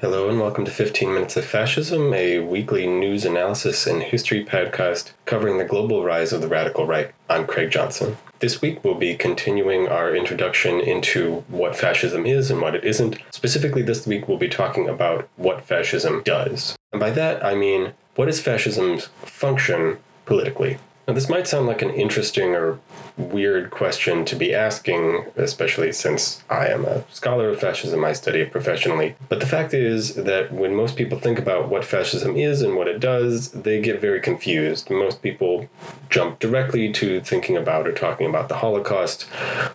Hello and welcome to 15 Minutes of Fascism, a weekly news analysis and history podcast covering the global rise of the radical right. I'm Craig Johnson. This week we'll be continuing our introduction into what fascism is and what it isn't. Specifically, this week we'll be talking about what fascism does. And by that I mean, what is fascism's function politically? Now, this might sound like an interesting or weird question to be asking, especially since I am a scholar of fascism, I study it professionally. But the fact is that when most people think about what fascism is and what it does, they get very confused. Most people jump directly to thinking about or talking about the Holocaust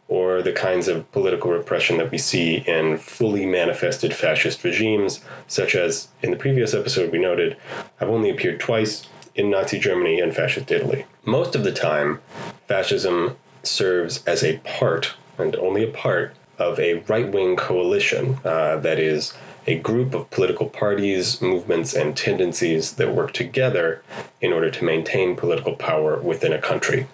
or the kinds of political repression that we see in fully manifested fascist regimes, such as in the previous episode we noted, have only appeared twice in Nazi Germany and fascist Italy. Most of the time, fascism serves as a part, and only a part, of a right wing coalition uh, that is a group of political parties, movements, and tendencies that work together in order to maintain political power within a country.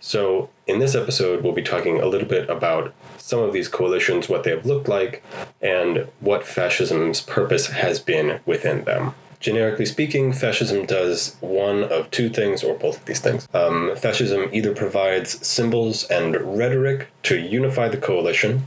So, in this episode, we'll be talking a little bit about some of these coalitions, what they have looked like, and what fascism's purpose has been within them. Generically speaking, fascism does one of two things, or both of these things. Um, fascism either provides symbols and rhetoric to unify the coalition,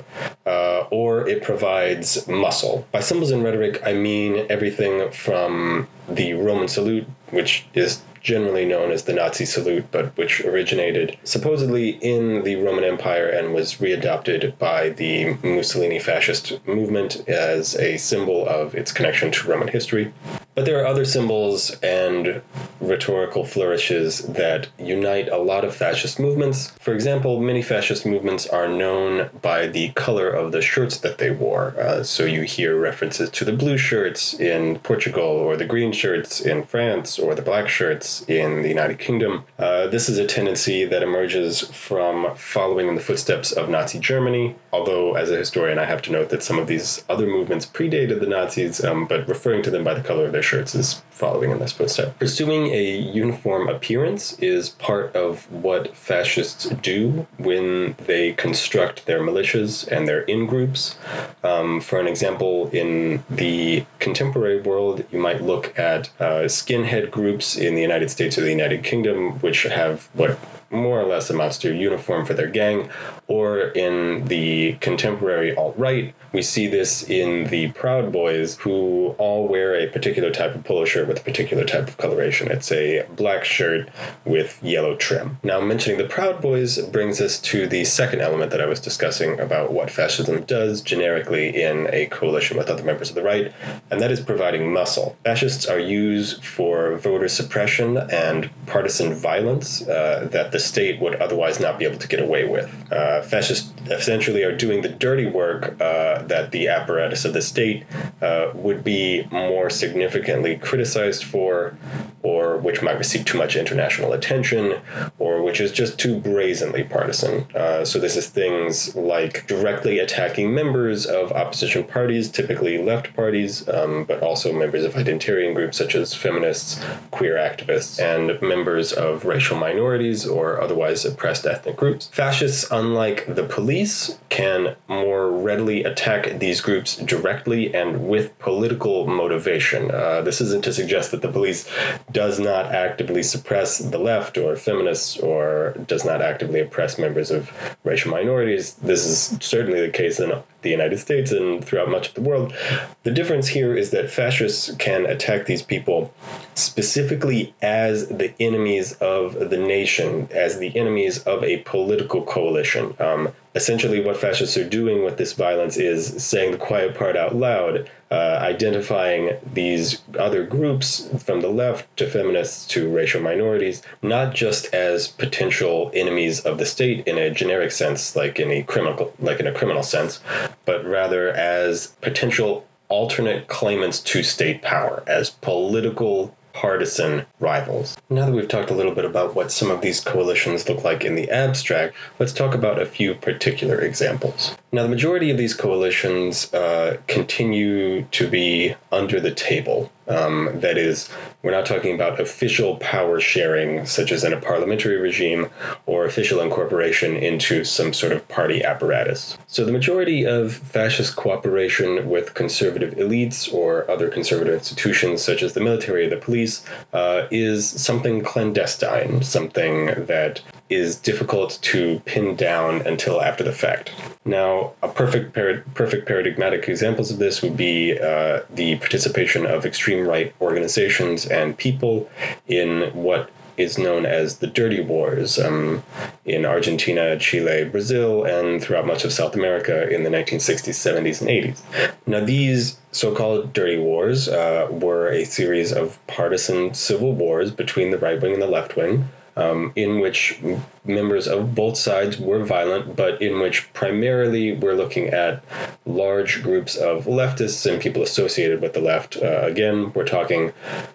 uh, or it provides muscle. By symbols and rhetoric, I mean everything from the Roman salute, which is generally known as the Nazi salute, but which originated supposedly in the Roman Empire and was readopted by the Mussolini fascist movement as a symbol of its connection to Roman history. But there are other symbols and rhetorical flourishes that unite a lot of fascist movements. For example, many fascist movements are known by the color of the shirts that they wore. Uh, so you hear references to the blue shirts in Portugal, or the green shirts in France, or the black shirts in the United Kingdom. Uh, this is a tendency that emerges from following in the footsteps of Nazi Germany, although as a historian, I have to note that some of these other movements predated the Nazis, um, but referring to them by the color of their shirts is following in this footstep. Pursuing a uniform appearance is part of what fascists do when they construct their militias and their in groups. Um, for an example, in the contemporary world, you might look at uh, skinhead groups in the United States or the United Kingdom, which have what more or less amounts to a uniform for their gang, or in the contemporary alt right, we see this in the Proud Boys, who all wear a particular type of polo shirt with a particular type of coloration. It's a black shirt with yellow trim. Now, mentioning the Proud Boys brings us to the second element that I was discussing about what fascism does generically in a coalition with other members of the right, and that is providing muscle. Fascists are used for voter suppression and partisan violence uh, that the state would otherwise not be able to get away with. Uh, fascists essentially are doing the dirty work uh, that the apparatus of the state uh, would be more significantly criticized for, or which might receive too much international attention, or which is just too brazenly partisan. Uh, so this is things like directly attacking members of opposition parties, typically left parties, um, but also members of identitarian groups such as feminists, queer activists, and members of racial minorities or otherwise oppressed ethnic groups. Fascists, unlike the police, can more readily attack these groups directly and with political motivation. Uh, this isn't to suggest that the police does not actively suppress the left or feminists or does not actively oppress members of racial minorities. This is certainly the case in the United States and throughout much of the world. The difference here is that fascists can attack these people specifically as the enemies of the nation, as the enemies of a political coalition. Um, essentially, what fascists are doing with this violence is saying the quiet part out loud, uh, identifying these other groups from the left to feminists to racial minorities, not just as potential enemies of the state in a generic sense, like in a criminal, like in a criminal sense, but rather as potential alternate claimants to state power, as political partisan rivals. Now that we've talked a little bit about what some of these coalitions look like in the abstract, let's talk about a few particular examples. Now, the majority of these coalitions uh, continue to be under the table. Um, that is, we're not talking about official power sharing, such as in a parliamentary regime, or official incorporation into some sort of party apparatus. So, the majority of fascist cooperation with conservative elites or other conservative institutions, such as the military or the police, uh, is something clandestine, something that is difficult to pin down until after the fact. Now, a perfect perfect paradigmatic examples of this would be uh, the participation of extreme right organizations and people in what is known as the Dirty Wars um, in Argentina, Chile, Brazil, and throughout much of South America in the 1960s, 70s, and 80s. Now, these so called Dirty Wars uh, were a series of partisan civil wars between the right wing and the left wing um, in which members of both sides were violent, but in which primarily we're looking at large groups of leftists and people associated with the left. Uh, again, we're talking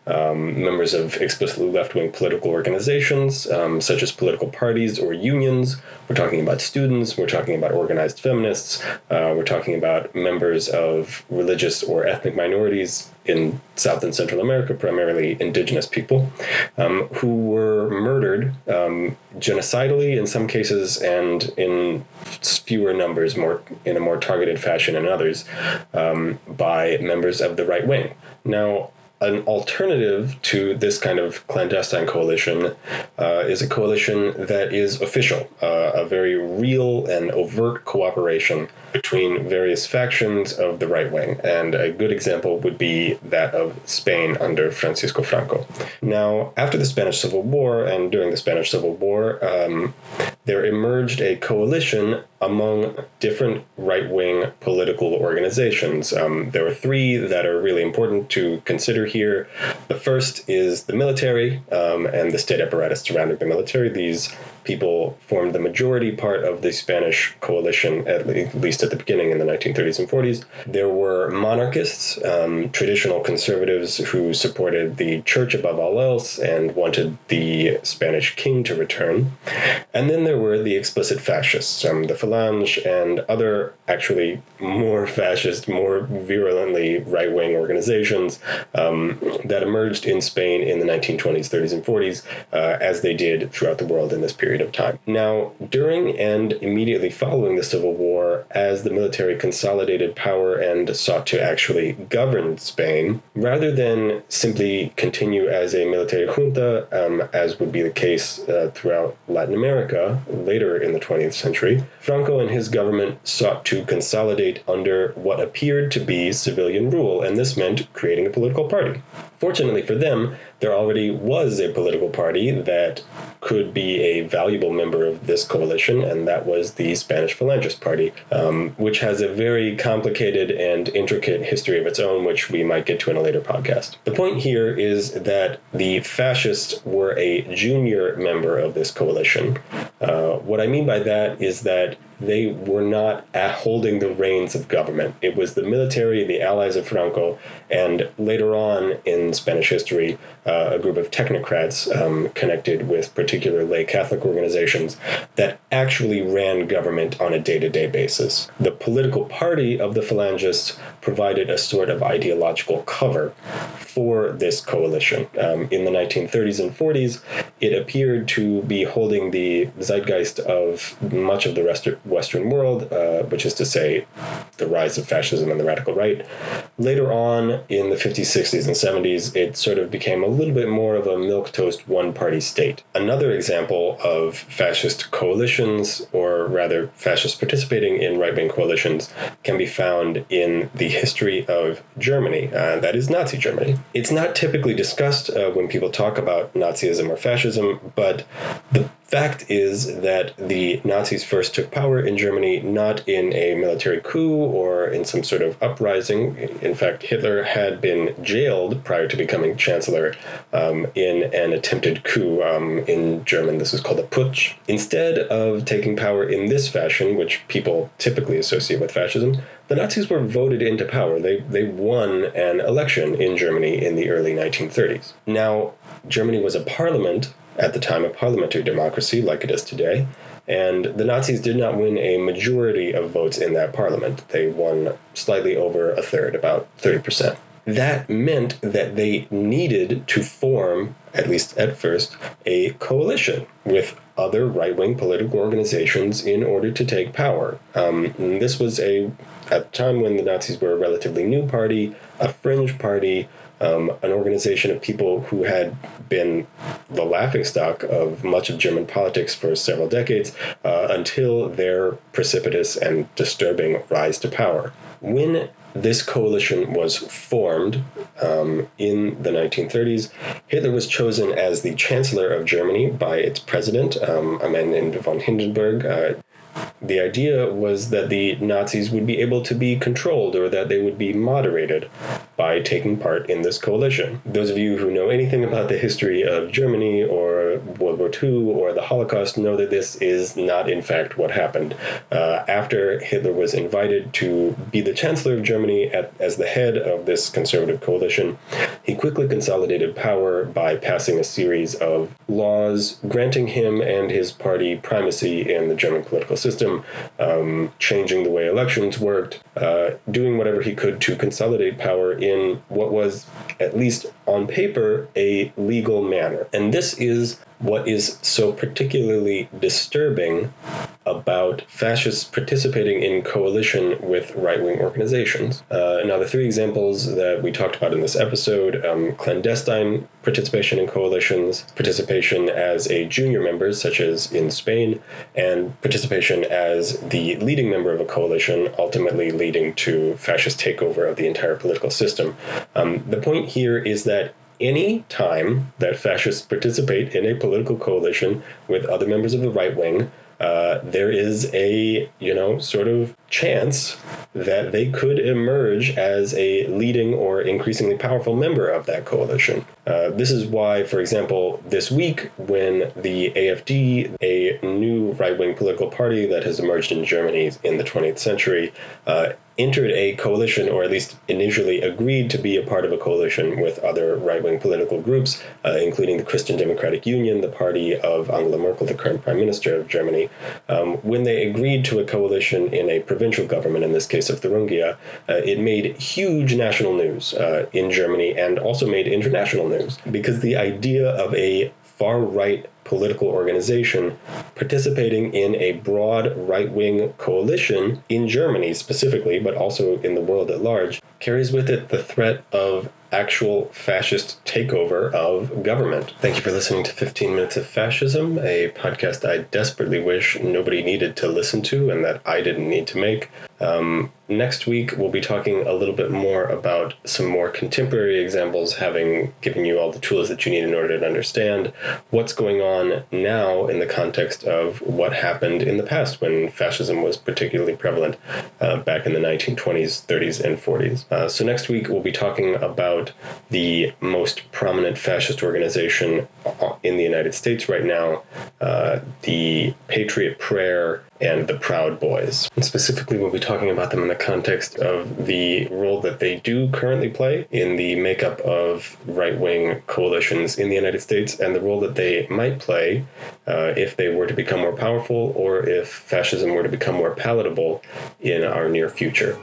um, members of explicitly left wing political organizations, um, such as political parties or unions. We're talking about students. We're talking about organized feminists. Uh, we're talking about members of religious or ethnic minorities in South and Central America, primarily indigenous people, um, who were murdered um, genocidally in some cases and in fewer numbers, more in a more targeted fashion in others, um, by members of the right wing. Now, an alternative to this kind of clandestine coalition uh, is a coalition that is official, uh, a very real and overt cooperation between various factions of the right wing. And a good example would be that of Spain under Francisco Franco. Now, after the Spanish Civil War and during the Spanish Civil War, um, there emerged a coalition among different right wing political organizations. Um, there are three that are really important to consider here. The first is the military um, and the state apparatus surrounding the military. These people formed the majority part of the Spanish coalition, at least at the beginning in the 1930s and 40s. There were monarchists, um, traditional conservatives who supported the church above all else and wanted the Spanish king to return. And then there were the explicit fascists, um, the And other actually more fascist, more virulently right wing organizations um, that emerged in Spain in the 1920s, 30s, and 40s, uh, as they did throughout the world in this period period of time. Now, during and immediately following the Civil War, as the military consolidated power and sought to actually govern Spain, rather than simply continue as a military junta, um, as would be the case uh, throughout Latin America later in the 20th century, Franco and his government sought to consolidate under what appeared to be civilian rule, and this meant creating a political party. Fortunately for them, there already was a political party that could be a valuable member of this coalition, and that was the Spanish Falangist Party, um, which has a very complicated and intricate history of its own, which we might get to in a later podcast. The point here is that the fascists were a junior member of this coalition. Uh, what I mean by that is that they were not holding the reins of government. It was the military, the allies of Franco, and later on in Spanish history, uh, a group of technocrats um, connected with particular lay Catholic organizations that actually ran government on a day to day basis. The political party of the Phalangists provided a sort of ideological cover for this coalition. Um, in the 1930s and 40s, it appeared to be holding the zeitgeist of much of the rest of Western world, uh, which is to say, the rise of fascism and the radical right. Later on, in the 50s, 60s, and 70s, it sort of became a little bit more of a milquetoast one party state. Another example of fascist coalitions, or rather, fascists participating in right wing coalitions, can be found in the history of Germany. Uh, that is Nazi Germany. It's not typically discussed uh, when people talk about Nazism or fascism, but the Fact is that the Nazis first took power in Germany not in a military coup or in some sort of uprising. In fact, Hitler had been jailed prior to becoming chancellor um, in an attempted coup. Um, in German, this is called a putsch. Instead of taking power in this fashion, which people typically associate with fascism, the Nazis were voted into power. They, they won an election in Germany in the early 1930s. Now, Germany was a parliament at the time a parliamentary democracy like it is today. And the Nazis did not win a majority of votes in that parliament. They won slightly over a third, about 30%. that meant that they needed to form, at least at first, a coalition with other right wing political organizations in order to take power. Um, this was a at the time when the Nazis were a relatively new party, a fringe party, um, an organization of people who had been the laughingstock of much of German politics for several decades uh, until their precipitous and disturbing rise to power. When this coalition was formed um, in the 1930s. Hitler was chosen as the Chancellor of Germany by its president, um, a man named von Hindenburg. Uh, the idea was that the Nazis would be able to be controlled or that they would be moderated by taking part in this coalition. Those of you who know anything about the history of Germany or World War II or the Holocaust know that this is not, in fact, what happened. Uh, after Hitler was invited to be the Chancellor of Germany at, as the head of this conservative coalition, he quickly consolidated power by passing a series of laws granting him and his party primacy in the German political system, um, changing the way elections worked, uh, doing whatever he could to consolidate power in what was, at least on paper, a legal manner. And this is what is so particularly disturbing about fascists participating in coalition with right wing organizations. Uh, now, the three examples that we talked about in this episode um, clandestine participation in coalitions, participation as a junior member, such as in Spain, and participation as the leading member of a coalition, ultimately leading to fascist takeover of the entire political system. Um, the point here is that any time that fascists participate in a political coalition with other members of the right wing, uh, there is a you know sort of chance that they could emerge as a leading or increasingly powerful member of that coalition. Uh, this is why, for example, this week when the AFD, a new right-wing political party that has emerged in Germany in the 20th century, uh, entered a coalition, or at least initially agreed to be a part of a coalition with other right wing political groups, uh, including the Christian Democratic Union, the party of Angela Merkel, the current prime minister of Germany. Um, when they agreed to a coalition in a provincial government, in this case of Thuringia, uh, it made huge national news uh, in Germany and also made international news because the idea of a far right political organization participating in a broad right wing coalition in Germany specifically, but also in the world at large, carries with it the threat of actual fascist takeover of government. Thank you for listening to 15 Minutes of Fascism, a podcast I desperately wish nobody needed to listen to and that I didn't need to make. Um, next week, we'll be talking a little bit more about some more contemporary examples, having given you all the tools that you need in order to understand what's going on now in the context of what happened in the past when fascism was particularly prevalent uh, back in the 1920s, 30s, and 40s. Uh, so, next week, we'll be talking about the most prominent fascist organization in the United States right now, uh, the Patriot Prayer and the Proud Boys. And specifically, we'll be talking about them in the context of the role that they do currently play in the makeup of right wing coalitions in the United States and the role that they might play uh, if they were to become more powerful or if fascism were to become more palatable in our near future.